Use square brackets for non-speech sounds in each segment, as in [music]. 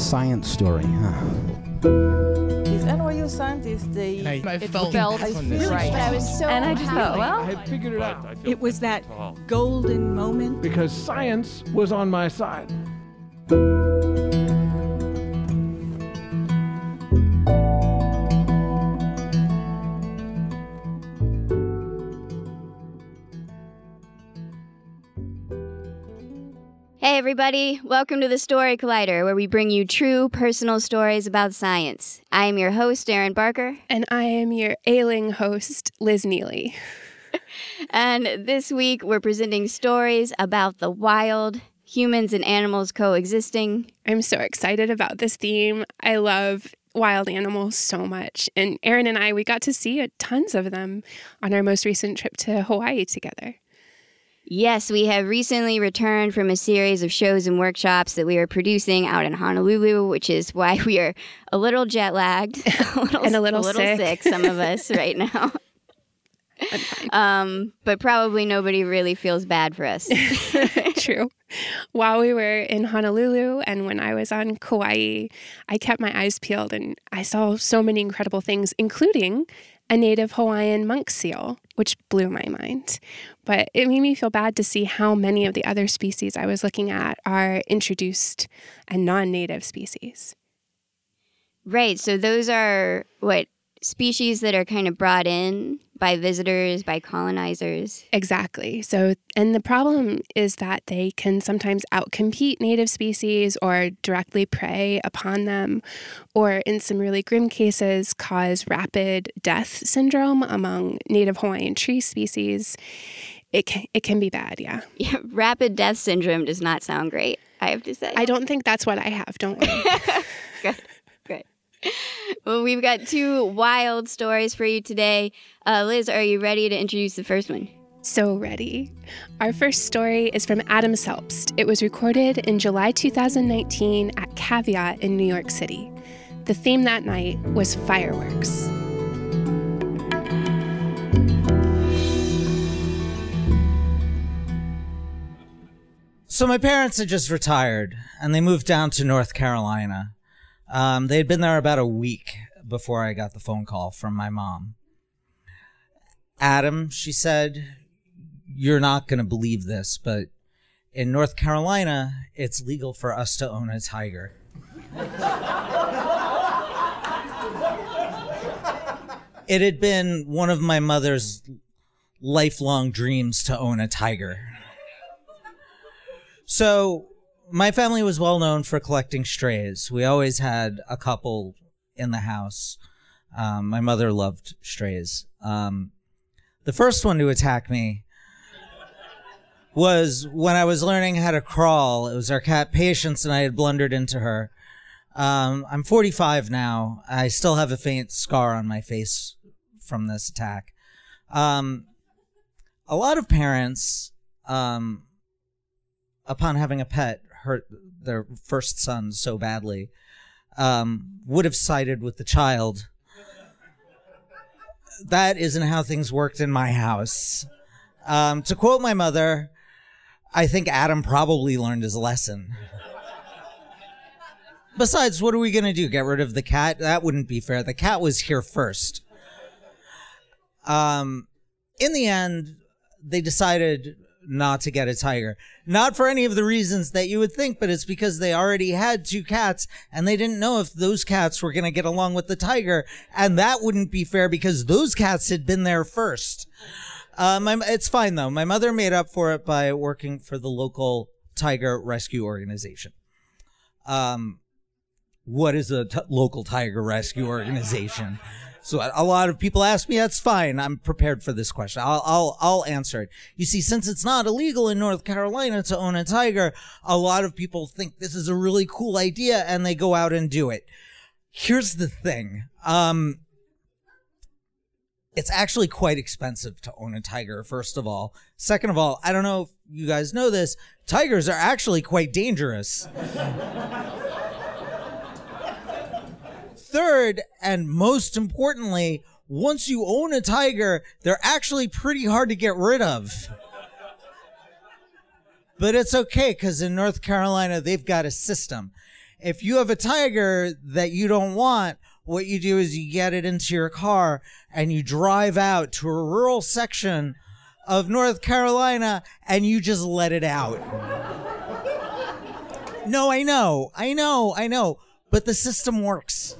Science story, huh? These NYU scientists, they I, I it felt, felt on this. right. I was so and I just thought, well, I figured it out It was that golden moment. because science was on my side. Hey, everybody. Welcome to the Story Collider, where we bring you true personal stories about science. I am your host, Erin Barker, And I am your ailing host, Liz Neely. [laughs] and this week we're presenting stories about the wild, humans and animals coexisting. I'm so excited about this theme. I love wild animals so much. And Erin and I, we got to see tons of them on our most recent trip to Hawaii together. Yes, we have recently returned from a series of shows and workshops that we are producing out in Honolulu, which is why we are a little jet lagged, [laughs] a [laughs] little, And a little sick. some of us [laughs] right now. Um, but probably nobody really feels bad for us. True. While we were in Honolulu and when I was on Kauai, I kept my eyes peeled and I saw so many incredible things, including a native Hawaiian monk seal, which blew my mind. But it made me feel bad to see how many of the other species I was looking at are introduced and non native species. Right. So those are what species that are kind of brought in by visitors, by colonizers. Exactly. So, and the problem is that they can sometimes outcompete native species or directly prey upon them, or in some really grim cases, cause rapid death syndrome among native Hawaiian tree species. It can, it can be bad, yeah. [laughs] Yeah, rapid death syndrome does not sound great, I have to say. I don't think that's what I have, don't worry. [laughs] Good. Good. [laughs] Well, we've got two wild stories for you today. Uh, Liz, are you ready to introduce the first one? So ready. Our first story is from Adam Selbst. It was recorded in July 2019 at Caveat in New York City. The theme that night was fireworks. So my parents had just retired and they moved down to North Carolina. Um, they had been there about a week before I got the phone call from my mom. Adam, she said, you're not going to believe this, but in North Carolina, it's legal for us to own a tiger. it had been one of my mother's lifelong dreams to own a tiger. So, my family was well known for collecting strays. We always had a couple in the house. Um, my mother loved strays. Um, the first one to attack me was when I was learning how to crawl. It was our cat Patience, and I had blundered into her. Um, I'm 45 now. I still have a faint scar on my face from this attack. Um, a lot of parents, um, upon having a pet, hurt their first son so badly, um, would have sided with the child. That isn't how things worked in my house. Um, to quote my mother, I think Adam probably learned his lesson. Besides, what are we going to do? Get rid of the cat? That wouldn't be fair. The cat was here first. Um, in the end, they decided not to get a tiger. Not for any of the reasons that you would think, but it's because they already had two cats and they didn't know if those cats were going to get along with the tiger. And that wouldn't be fair because those cats had been there first. Um, it's fine though. My mother made up for it by working for the local tiger rescue organization. Um, what is a t- local tiger rescue organization? [laughs] So a lot of people ask me. That's fine. I'm prepared for this question. I'll I'll I'll answer it. You see, since it's not illegal in North Carolina to own a tiger, a lot of people think this is a really cool idea, and they go out and do it. Here's the thing. Um, it's actually quite expensive to own a tiger, first of all. Second of all, I don't know if you guys know this, tigers are actually quite dangerous. [laughs] Third, and most importantly, once you own a tiger, they're actually pretty hard to get rid of. But it's okay because in North Carolina, they've got a system. If you have a tiger that you don't want, what you do is you get it into your car and you drive out to a rural section of North Carolina and you just let it out. No, I know, I know, I know, but the system works.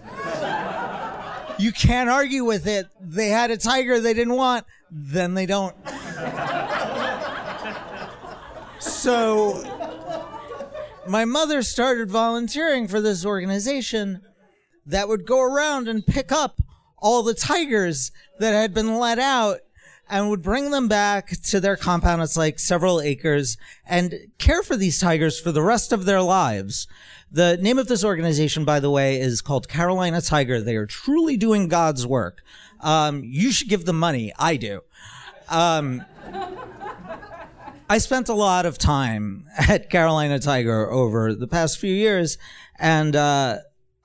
You can't argue with it. They had a tiger they didn't want, then they don't. So my mother started volunteering for this organization that would go around and pick up all the tigers that had been let out and would bring them back to their compound. It's like several acres and care for these tigers for the rest of their lives. The name of this organization, by the way, is called Carolina Tiger. They are truly doing God's work. Um, you should give them money. I do. Um, I spent a lot of time [laughs] at Carolina Tiger over the past few years, and uh,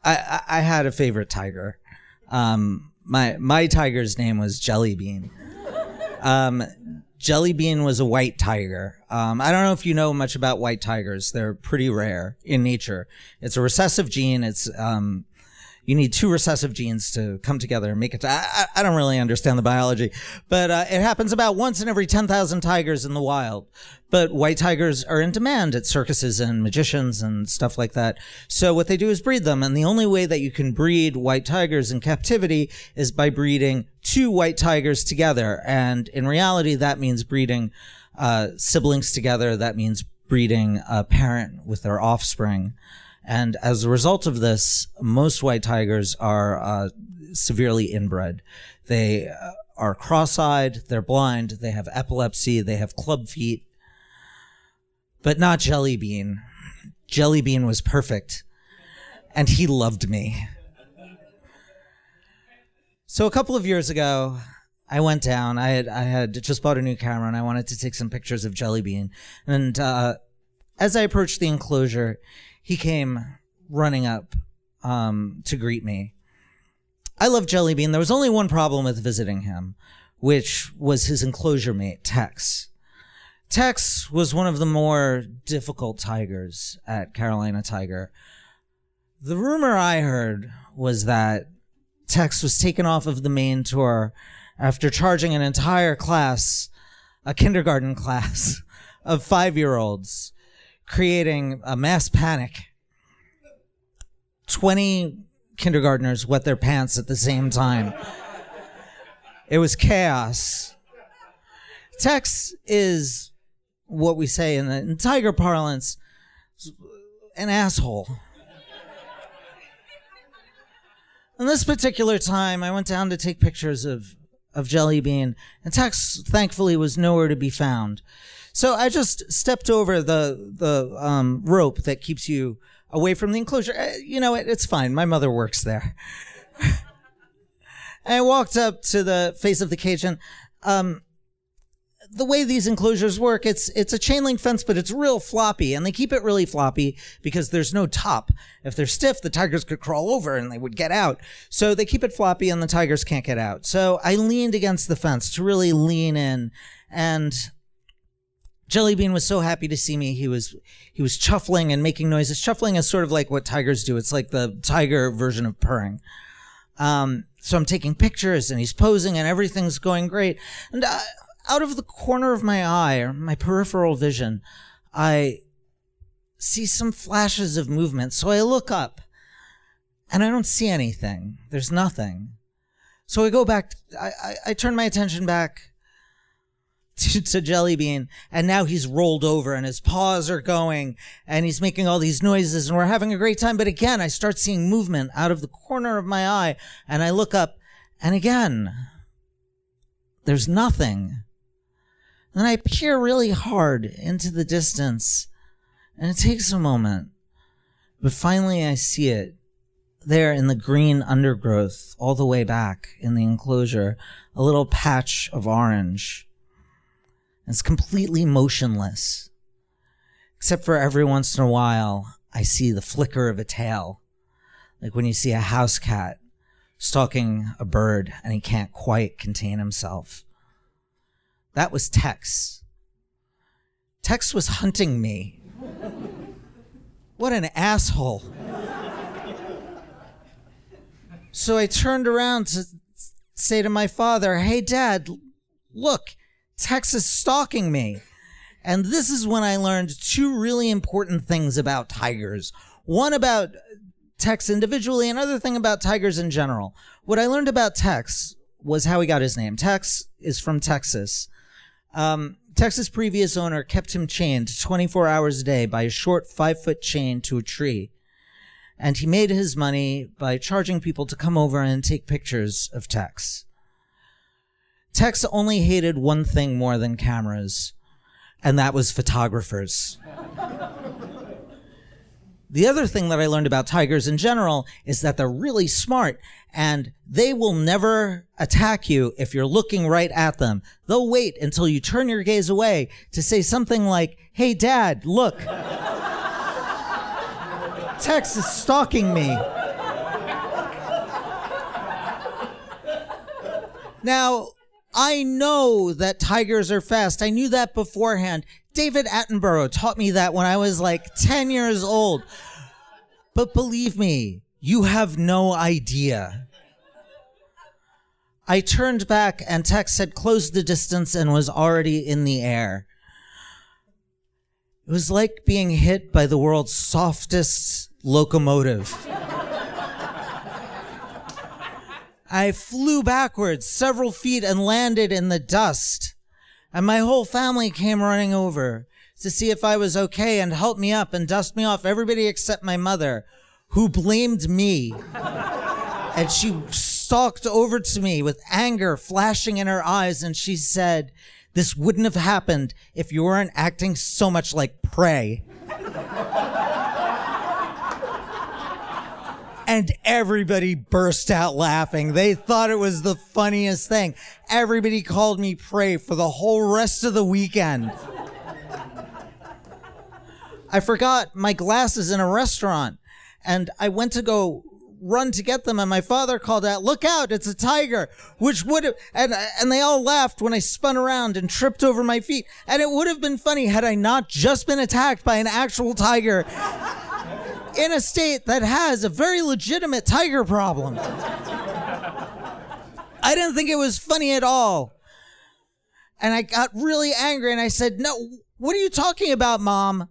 I, I had a favorite tiger. Um, my my tiger's name was Jelly Bean. Um, Jelly Bean was a white tiger. Um, I don't know if you know much about white tigers. They're pretty rare in nature. It's a recessive gene. It's um, you need two recessive genes to come together and make it. I, I don't really understand the biology, but uh, it happens about once in every 10,000 tigers in the wild. But white tigers are in demand at circuses and magicians and stuff like that. So what they do is breed them. And the only way that you can breed white tigers in captivity is by breeding two white tigers together. And in reality, that means breeding uh, siblings together. That means breeding a parent with their offspring. And as a result of this, most white tigers are uh, severely inbred. They uh, are cross-eyed, they're blind, they have epilepsy, they have club feet, but not Jelly Bean. Jelly Bean was perfect, and he loved me. So a couple of years ago, I went down. I had I had just bought a new camera, and I wanted to take some pictures of Jelly Bean. And uh, as I approached the enclosure, he came running up um, to greet me. I love Jelly Bean. There was only one problem with visiting him, which was his enclosure mate, Tex. Tex was one of the more difficult tigers at Carolina Tiger. The rumor I heard was that Tex was taken off of the main tour after charging an entire class, a kindergarten [laughs] class of five year olds, creating a mass panic. 20 kindergartners wet their pants at the same time. It was chaos. Tex is what we say in, the, in tiger parlance an asshole. And this particular time, I went down to take pictures of, of Jelly Bean, and Tex thankfully was nowhere to be found. So I just stepped over the the um, rope that keeps you away from the enclosure. Uh, You know, it, it's fine. My mother works there. [laughs] I walked up to the face of the cage, and um, the way these enclosures work, it's it's a chain link fence, but it's real floppy, and they keep it really floppy because there's no top. If they're stiff, the tigers could crawl over and they would get out. So they keep it floppy, and the tigers can't get out. So I leaned against the fence to really lean in, and Jelly Bean was so happy to see me. He was he was chuffling and making noises. Chuffling is sort of like what tigers do. It's like the tiger version of purring. Um, so I'm taking pictures and he's posing and everything's going great. And uh, out of the corner of my eye or my peripheral vision, I see some flashes of movement. So I look up and I don't see anything. There's nothing. So I go back, I, I, I turn my attention back to, to Jelly Bean, and now he's rolled over and his paws are going and he's making all these noises and we're having a great time. But again, I start seeing movement out of the corner of my eye and I look up and again, there's nothing. And I peer really hard into the distance and it takes a moment. But finally I see it there in the green undergrowth all the way back in the enclosure, a little patch of orange. It's completely motionless. Except for every once in a while, I see the flicker of a tail. Like when you see a house cat stalking a bird and he can't quite contain himself. That was Tex. Tex was hunting me. What an asshole. So I turned around to say to my father, Hey, dad, look, Tex is stalking me. And this is when I learned two really important things about tigers. One about Tex individually, another thing about tigers in general. What I learned about Tex was how he got his name. Tex is from Texas. Um, Tex's previous owner kept him chained 24 hours a day by a short five foot chain to a tree. And he made his money by charging people to come over and take pictures of Tex. Tex only hated one thing more than cameras, and that was photographers. the other thing that I learned about tigers in general is that they're really smart and they will never attack you if you're looking right at them. They'll wait until you turn your gaze away to say something like, Hey, dad, look. Tex is stalking me. Now, I know that tigers are fast. I knew that beforehand. David Attenborough taught me that when I was like 10 years old. But believe me, you have no idea. I turned back and Tex had closed the distance and was already in the air. It was like being hit by the world's softest locomotive. I flew backwards several feet and landed in the dust. And my whole family came running over to see if I was okay and help me up and dust me off. Everybody except my mother, who blamed me. [laughs] and she stalked over to me with anger flashing in her eyes and she said, this wouldn't have happened if you weren't acting so much like prey. [laughs] and everybody burst out laughing. They thought it was the funniest thing. Everybody called me prey for the whole rest of the weekend. I forgot my glasses in a restaurant and I went to go run to get them and my father called out, look out, it's a tiger, which would have, and, and they all laughed when I spun around and tripped over my feet. And it would have been funny had I not just been attacked by an actual tiger in a state that has a very legitimate tiger problem. I didn't think it was funny at all. And I got really angry and I said, no, what are you talking about, mom?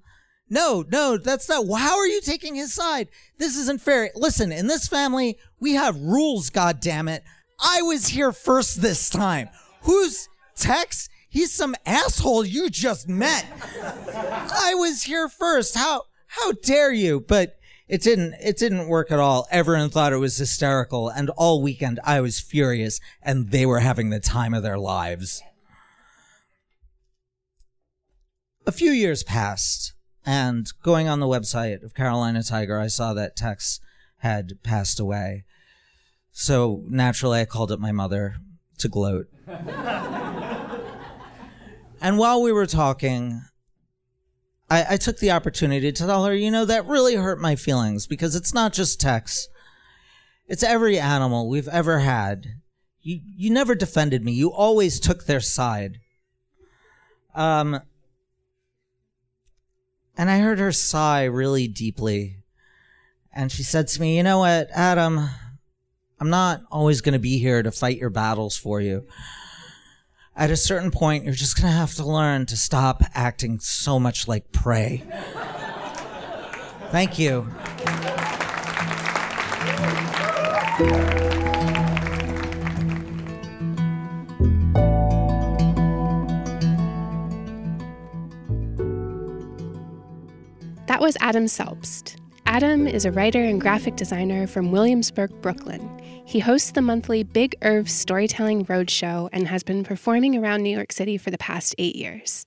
No, no, that's not. How are you taking his side? This isn't fair. Listen, in this family, we have rules, God damn it! I was here first this time. Who's Tex? He's some asshole you just met. I was here first. How how dare you? But it didn't it didn't work at all. Everyone thought it was hysterical, and all weekend I was furious, and they were having the time of their lives. A few years passed. And going on the website of Carolina Tiger, I saw that Tex had passed away. So naturally, I called up my mother to gloat. [laughs] and while we were talking, I, I, took the opportunity to tell her, you know, that really hurt my feelings because it's not just Tex. It's every animal we've ever had. You, you never defended me. You always took their side. Um, and I heard her sigh really deeply. And she said to me, You know what, Adam? I'm not always going to be here to fight your battles for you at a certain point, you're just going to have to learn to stop acting so much like prey. Thank you. That was Adam Selbst. Adam is a writer and graphic designer from Williamsburg, Brooklyn. He hosts the monthly Big Irv Storytelling Roadshow and has been performing around New York City for the past eight years.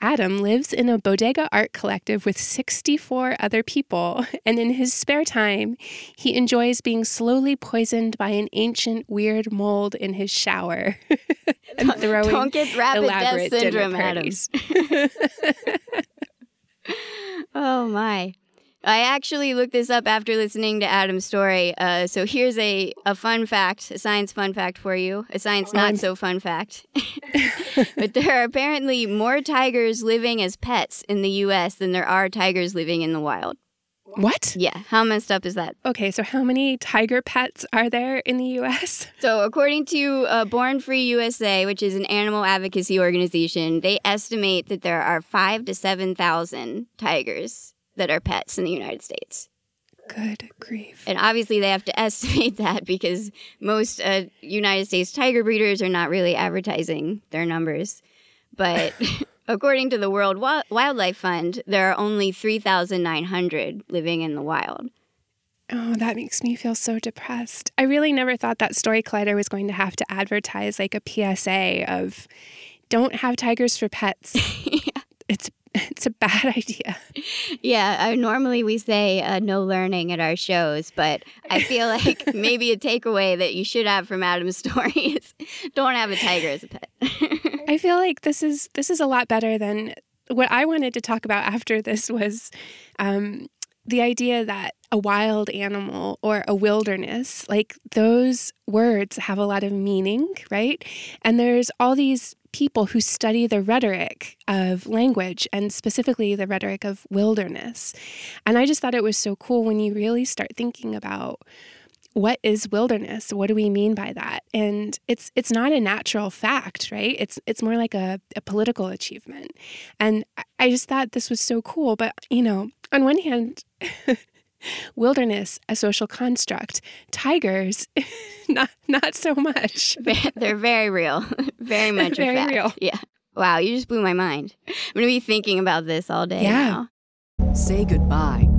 Adam lives in a bodega art collective with 64 other people, [laughs] and in his spare time, he enjoys being slowly poisoned by an ancient weird mold in his shower [laughs] and [laughs] throwing Don't get rapid death elaborate dinner syndrome, Adam. Oh my. I actually looked this up after listening to Adam's story. Uh, so here's a, a fun fact, a science fun fact for you, a science not so fun fact. [laughs] but there are apparently more tigers living as pets in the US than there are tigers living in the wild. What? Yeah, how messed up is that? Okay, so how many tiger pets are there in the US? [laughs] So, according to uh, Born Free USA, which is an animal advocacy organization, they estimate that there are five to 7,000 tigers that are pets in the United States. Good grief. And obviously, they have to [laughs] estimate that because most uh, United States tiger breeders are not really advertising their numbers. But [laughs] according to the World Wi- Wildlife Fund, there are only 3,900 living in the wild. Oh, that makes me feel so depressed. I really never thought that Story Collider was going to have to advertise like a PSA of don't have tigers for pets. [laughs] yeah. It's [laughs] it's a bad idea. Yeah, uh, normally we say uh, no learning at our shows, but I feel like [laughs] maybe a takeaway that you should have from Adam's [laughs] story is don't have a tiger as a pet. I feel like this is this is a lot better than what I wanted to talk about after this was um, the idea that a wild animal or a wilderness, like those words have a lot of meaning, right? And there's all these people who study the rhetoric of language and specifically the rhetoric of wilderness. And I just thought it was so cool when you really start thinking about what is wilderness? What do we mean by that? And it's it's not a natural fact right? It's it's more like a, a political achievement. And I- i just thought this was so cool. But you know on one hand [laughs] wilderness a social construct tigers [laughs] not not so much [laughs] They're very real, [laughs] very much Very a fact. real. Yeah. Wow, you just blew my mind. I'm gonna be thinking about this all day. Yeah. now. Say goodbye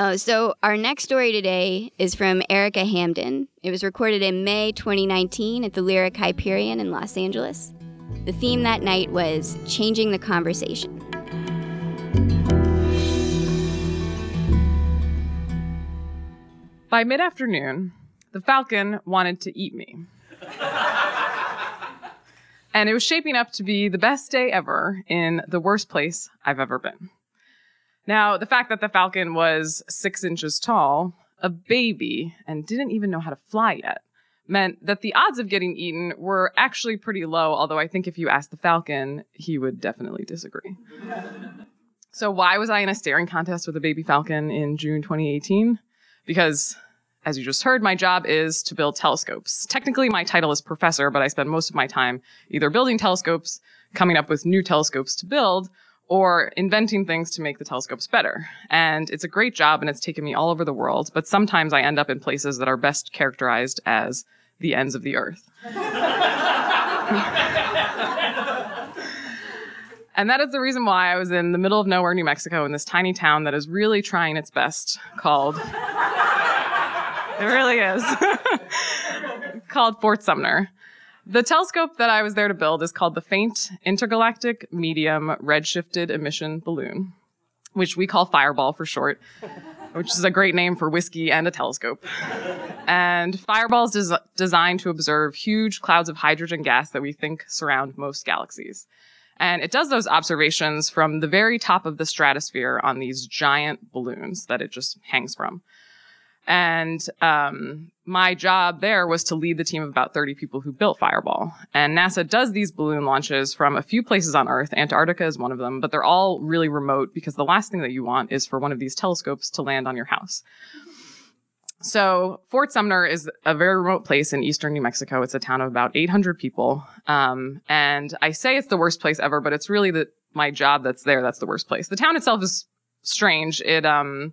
Uh, so our next story today is from Erika Hamden. It was recorded in May 2019 at the Lyric Hyperion in Los Angeles. The theme that night was changing the conversation. By mid afternoon, the falcon wanted to eat me. and it was shaping up to be the best day ever in the worst place I've ever been. Now, the fact that the falcon was six inches tall, a baby, and didn't even know how to fly yet meant that the odds of getting eaten were actually pretty low, although I think if you asked the falcon, he would definitely disagree. [laughs] so, why was I in a staring contest with a baby falcon in June 2018? Because, as you just heard, my job is to build telescopes. Technically, my title is professor, but I spend most of my time either building telescopes, coming up with new telescopes to build, or inventing things to make the telescopes better. And it's a great job and it's taken me all over the world, but sometimes I end up in places that are best characterized as the ends of the earth. [laughs] and that is the reason why I was in the middle of nowhere, New Mexico, in this tiny town that is really trying its best called. [laughs] it really is. [laughs] called Fort Sumner. The telescope that I was there to build is called the Faint Intergalactic Medium Redshifted Emission Balloon, which we call Fireball for short, [laughs] which is a great name for whiskey and a telescope. And Fireball is des- designed to observe huge clouds of hydrogen gas that we think surround most galaxies. And it does those observations from the very top of the stratosphere on these giant balloons that it just hangs from. And um, my job there was to lead the team of about 30 people who built Fireball. And NASA does these balloon launches from a few places on Earth. Antarctica is one of them, but they're all really remote because the last thing that you want is for one of these telescopes to land on your house. So Fort Sumner is a very remote place in eastern New Mexico. It's a town of about 800 people. Um, and I say it's the worst place ever, but it's really the, my job that's there that's the worst place. The town itself is strange. It, um,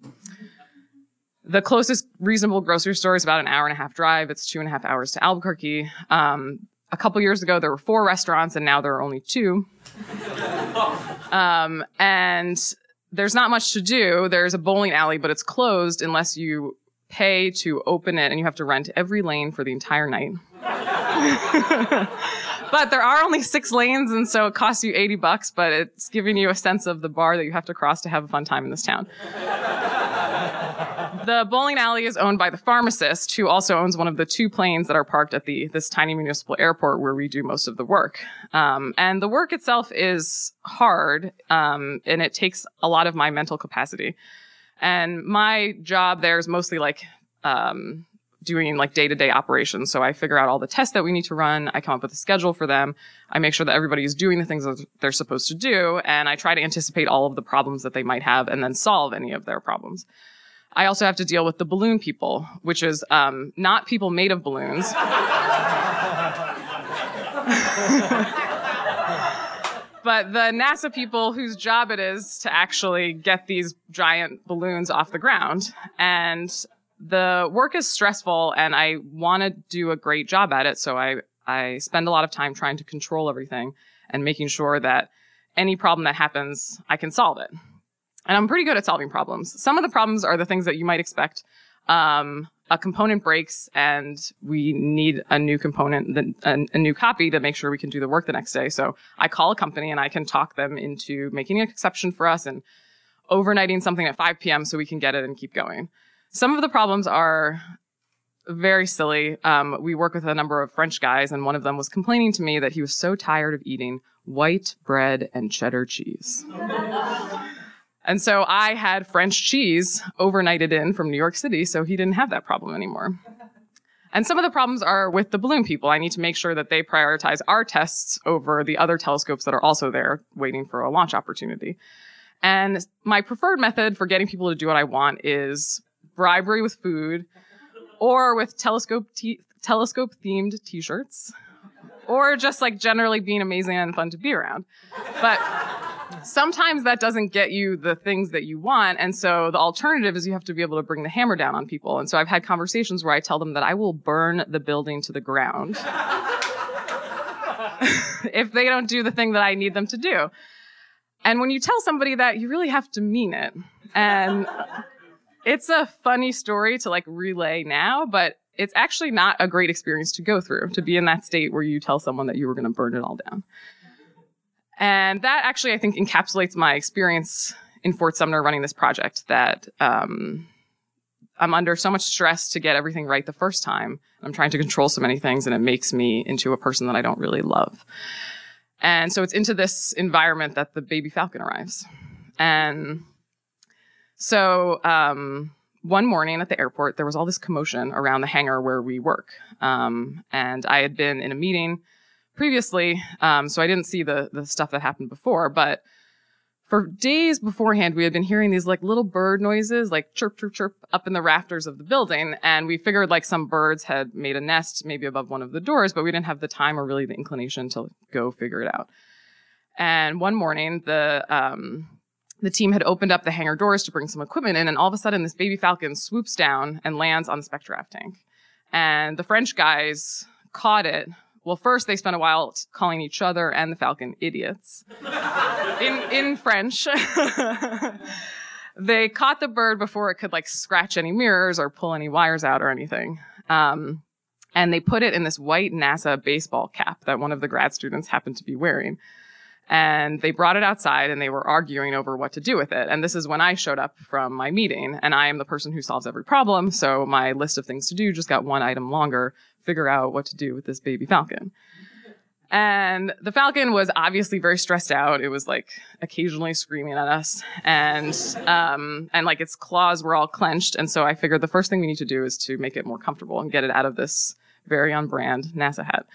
the closest reasonable grocery store is about an hour and a half drive. It's two and a half hours to Albuquerque. Um, a couple years ago, there were four restaurants, and now there are only two. um, and there's not much to do. There's a bowling alley, but it's closed unless you pay to open it, and you have to rent every lane for the entire night. [laughs] but there are only six lanes, and so it costs you 80 bucks, but it's giving you a sense of the bar that you have to cross to have a fun time in this town. The bowling alley is owned by the pharmacist, who also owns one of the two planes that are parked at the this tiny municipal airport where we do most of the work. Um, and the work itself is hard, um, and it takes a lot of my mental capacity. And my job there is mostly like um, doing like day to day operations. So I figure out all the tests that we need to run. I come up with a schedule for them. I make sure that everybody is doing the things that they're supposed to do. And I try to anticipate all of the problems that they might have and then solve any of their problems. I also have to deal with the balloon people, which is um, not people made of balloons. [laughs] but the NASA people whose job it is to actually get these giant balloons off the ground. And the work is stressful and I want to do a great job at it. So I, I spend a lot of time trying to control everything and making sure that any problem that happens, I can solve it. And I'm pretty good at solving problems. Some of the problems are the things that you might expect. Um, a component breaks and we need a new component, a, a, new copy to make sure we can do the work the next day. So I call a company and I can talk them into making an exception for us and overnighting something at 5 p.m. so we can get it and keep going. Some of the problems are very silly. Um, we work with a number of French guys, and one of them was complaining to me that he was so tired of eating white bread and cheddar cheese. [laughs] and so I had French cheese overnighted in from New York City, so he didn't have that problem anymore. And some of the problems are with the balloon people. I need to make sure that they prioritize our tests over the other telescopes that are also there waiting for a launch opportunity. And my preferred method for getting people to do what I want is bribery with food, or with telescope t- telescope themed T-shirts, or just like generally being amazing and fun to be around. But sometimes that doesn't get you the things that you want, and so the alternative is you have to be able to bring the hammer down on people. And so I've had conversations where I tell them that I will burn the building to the ground [laughs] if they don't do the thing that I need them to do. And when you tell somebody that, you really have to mean it. And it's a funny story to like relay now, but it's actually not a great experience to go through to be in that state where you tell someone that you were going to burn it all down. And that actually, I think, encapsulates my experience in Fort Sumner running this project that um, I'm under so much stress to get everything right the first time. I'm trying to control so many things, and it makes me into a person that I don't really love. And so it's into this environment that the baby falcon arrives. And so um, one morning at the airport, there was all this commotion around the hangar where we work. Um, and I had been in a meeting previously, um, so I didn't see the the stuff that happened before. But for days beforehand, we had been hearing these like little bird noises, like chirp, chirp, chirp, up in the rafters of the building. And we figured like some birds had made a nest maybe above one of the doors, but we didn't have the time or really the inclination to go figure it out. And one morning, the um, the team had opened up the hangar doors to bring some equipment in, and all of a sudden, this baby falcon swoops down and lands on the Spectrograph tank. And the French guys caught it. Well, first they spent a while calling each other and the falcon idiots in in French. [laughs] they caught the bird before it could like scratch any mirrors or pull any wires out or anything. Um, and they put it in this white NASA baseball cap that one of the grad students happened to be wearing and they brought it outside and they were arguing over what to do with it. And this is when I showed up from my meeting and I am the person who solves every problem. So my list of things to do just got one item longer, figure out what to do with this baby falcon. And the falcon was obviously very stressed out. It was like occasionally screaming at us and, um, and like its claws were all clenched. And so I figured the first thing we need to do is to make it more comfortable and get it out of this very on brand NASA hat.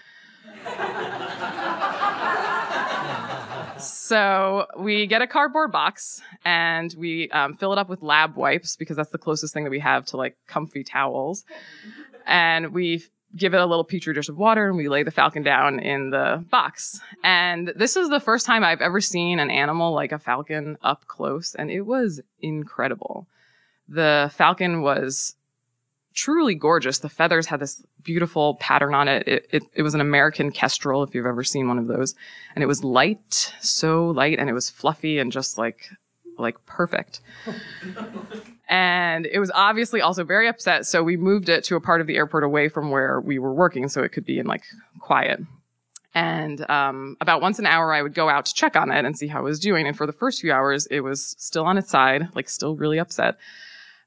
So we get a cardboard box and we um, fill it up with lab wipes because that's the closest thing that we have to like comfy towels. And we give it a little petri dish of water and we lay the falcon down in the box. And this is the first time I've ever seen an animal like a falcon up close and it was incredible. The falcon was truly gorgeous. The feathers had this beautiful pattern on it. It, it. it was an American kestrel, if you've ever seen one of those. And it was light, so light, and it was fluffy and just like, like perfect. [laughs] and it was obviously also very upset. So we moved it to a part of the airport away from where we were working so it could be in like quiet. And um, about once an hour, I would go out to check on it and see how it was doing. And for the first few hours, it was still on its side, like still really upset.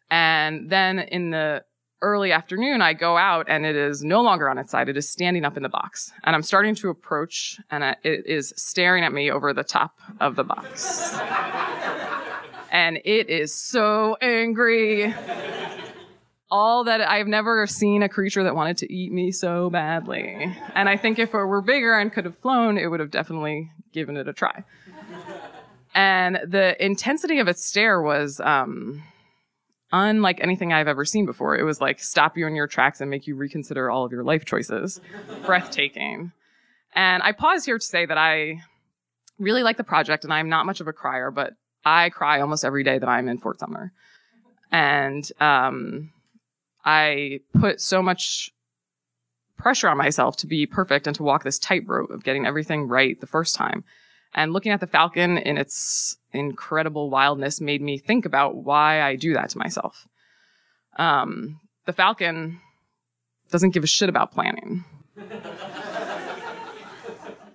And then in the early afternoon, I go out and it is no longer on its side. It is standing up in the box. And I'm starting to approach and it is staring at me over the top of the box. and it is so angry. All that I've never seen a creature that wanted to eat me so badly. And I think if it were bigger and could have flown, it would have definitely given it a try. And the intensity of its stare was, um, unlike anything I've ever seen before. It was like stop you in your tracks and make you reconsider all of your life choices. [laughs] Breathtaking. And I pause here to say that I really like the project and I'm not much of a crier, but I cry almost every day that I'm in Fort Sumner. And um, I put so much pressure on myself to be perfect and to walk this tightrope of getting everything right the first time. And looking at the falcon in its incredible wildness made me think about why I do that to myself. Um, the falcon doesn't give a shit about planning. [laughs]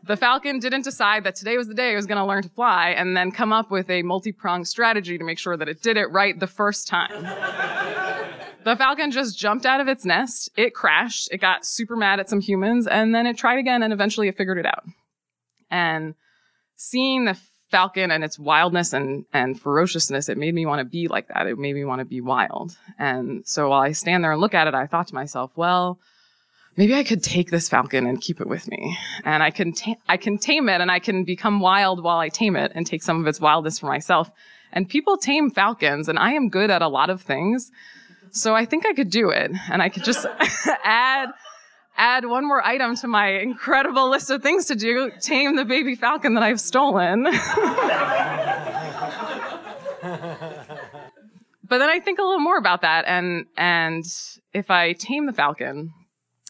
the falcon didn't decide that today was the day it was going to learn to fly and then come up with a multi-pronged strategy to make sure that it did it right the first time. [laughs] the falcon just jumped out of its nest, it crashed, it got super mad at some humans, and then it tried again and eventually it figured it out. And seeing the falcon and its wildness and, and ferociousness, it made me want to be like that. It made me want to be wild. And so while I stand there and look at it, I thought to myself, well, maybe I could take this falcon and keep it with me. And I can, ta- I can tame it and I can become wild while I tame it and take some of its wildness for myself. And people tame falcons and I am good at a lot of things. So I think I could do it and I could just [laughs] add add one more item to my incredible list of things to do tame the baby falcon that I've stolen. [laughs] but then I think a little more about that and and if I tame the falcon,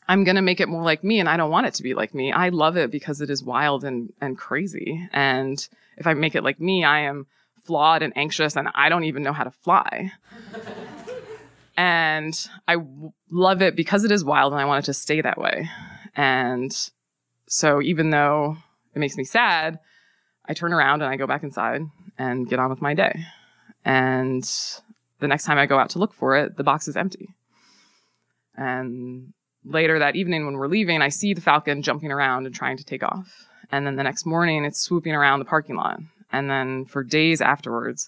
I'm going to make it more like me and I don't want it to be like me. I love it because it is wild and and crazy. And if I make it like me, I am flawed and anxious and I don't even know how to fly and I w- love it because it is wild and I want it to stay that way. And so even though it makes me sad, I turn around and I go back inside and get on with my day. And the next time I go out to look for it, the box is empty. And later that evening when we're leaving, I see the falcon jumping around and trying to take off. And then the next morning, it's swooping around the parking lot. And then for days afterwards,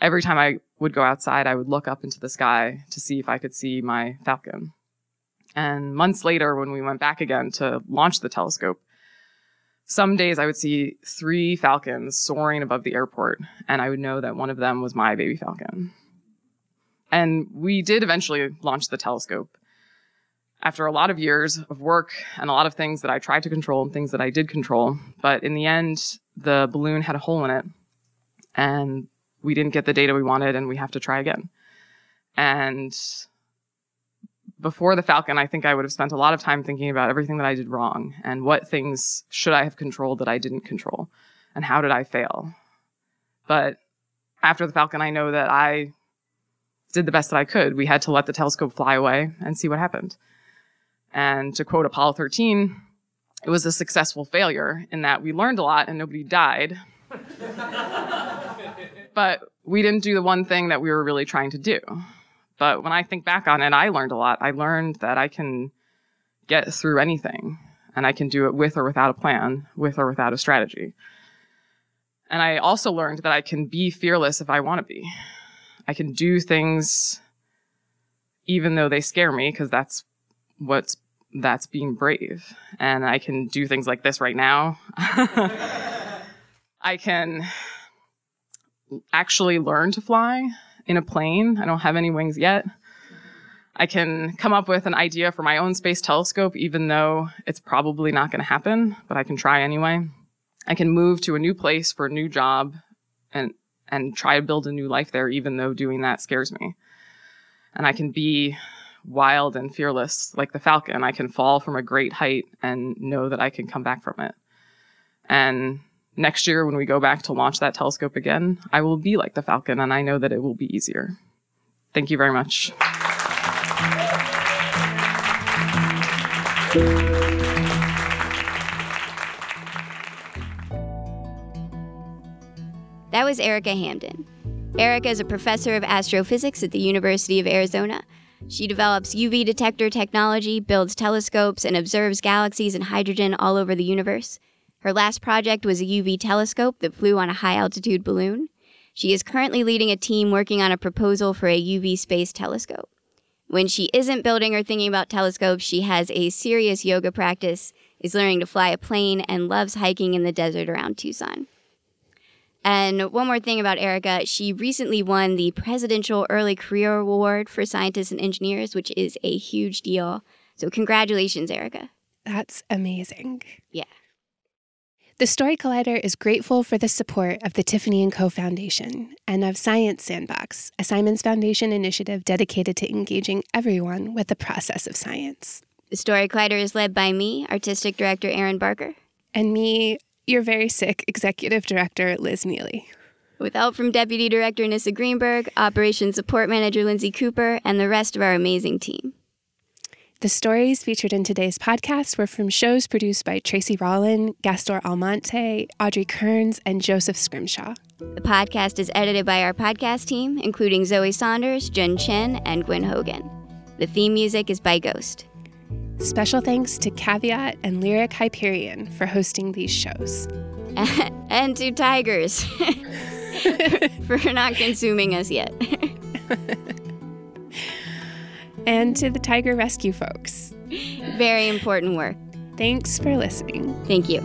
every time I would go outside, I would look up into the sky to see if I could see my falcon. And months later, when we went back again to launch the telescope, some days I would see three falcons soaring above the airport, and I would know that one of them was my baby falcon. And we did eventually launch the telescope. After a lot of years of work and a lot of things that I tried to control and things that I did control, but in the end, the balloon had a hole in it. And we didn't get the data we wanted and we have to try again. And before the Falcon, I think I would have spent a lot of time thinking about everything that I did wrong and what things should I have controlled that I didn't control and how did I fail. But after the Falcon, I know that I did the best that I could. We had to let the telescope fly away and see what happened. And to quote Apollo 13, it was a successful failure in that we learned a lot and nobody died. [laughs] but we didn't do the one thing that we were really trying to do. But when I think back on it, I learned a lot. I learned that I can get through anything and I can do it with or without a plan, with or without a strategy. And I also learned that I can be fearless if I want to be. I can do things even though they scare me because that's what's that's being brave. And I can do things like this right now. [laughs] I can actually learn to fly in a plane. I don't have any wings yet. I can come up with an idea for my own space telescope, even though it's probably not going to happen, but I can try anyway. I can move to a new place for a new job and, and try to build a new life there, even though doing that scares me. And I can be wild and fearless like the falcon. I can fall from a great height and know that I can come back from it. And next year, when we go back to launch that telescope again, I will be like the falcon and I know that it will be easier. Thank you very much. That was Erika Hamden. Erika is a professor of astrophysics at the University of Arizona. She develops UV detector technology, builds telescopes, and observes galaxies and hydrogen all over the universe. Her last project was a UV telescope that flew on a high altitude balloon. She is currently leading a team working on a proposal for a UV space telescope. When she isn't building or thinking about telescopes, she has a serious yoga practice, is learning to fly a plane, and loves hiking in the desert around Tucson. And one more thing about Erika, she recently won the Presidential Early Career Award for Scientists and Engineers, which is a huge deal. So, congratulations, Erika. That's amazing. Yeah. The Story Collider is grateful for the support of the Tiffany & Co. Foundation and of Science Sandbox, a Simons Foundation initiative dedicated to engaging everyone with the process of science. The Story Collider is led by me, Artistic Director Erin Barker. And me, your very sick Executive Director Liz Neely. With help from Deputy Director Nissa Greenberg, Operations Support Manager Lindsay Cooper, and the rest of our amazing team. The stories featured in today's podcast were from shows produced by Tracy Rollin, Gastor Almonte, Audrey Kearns, and Joseph Scrimshaw. The podcast is edited by our podcast team, including Zoe Saunders, Jen Chen, and Gwen Hogan. The theme music is by Ghost. Special thanks to Caveat and Lyric Hyperion for hosting these shows. [laughs] and to Tigers [laughs] [laughs] for not consuming us yet. And to the Tiger Rescue folks. Very important work. Thanks for listening. Thank you.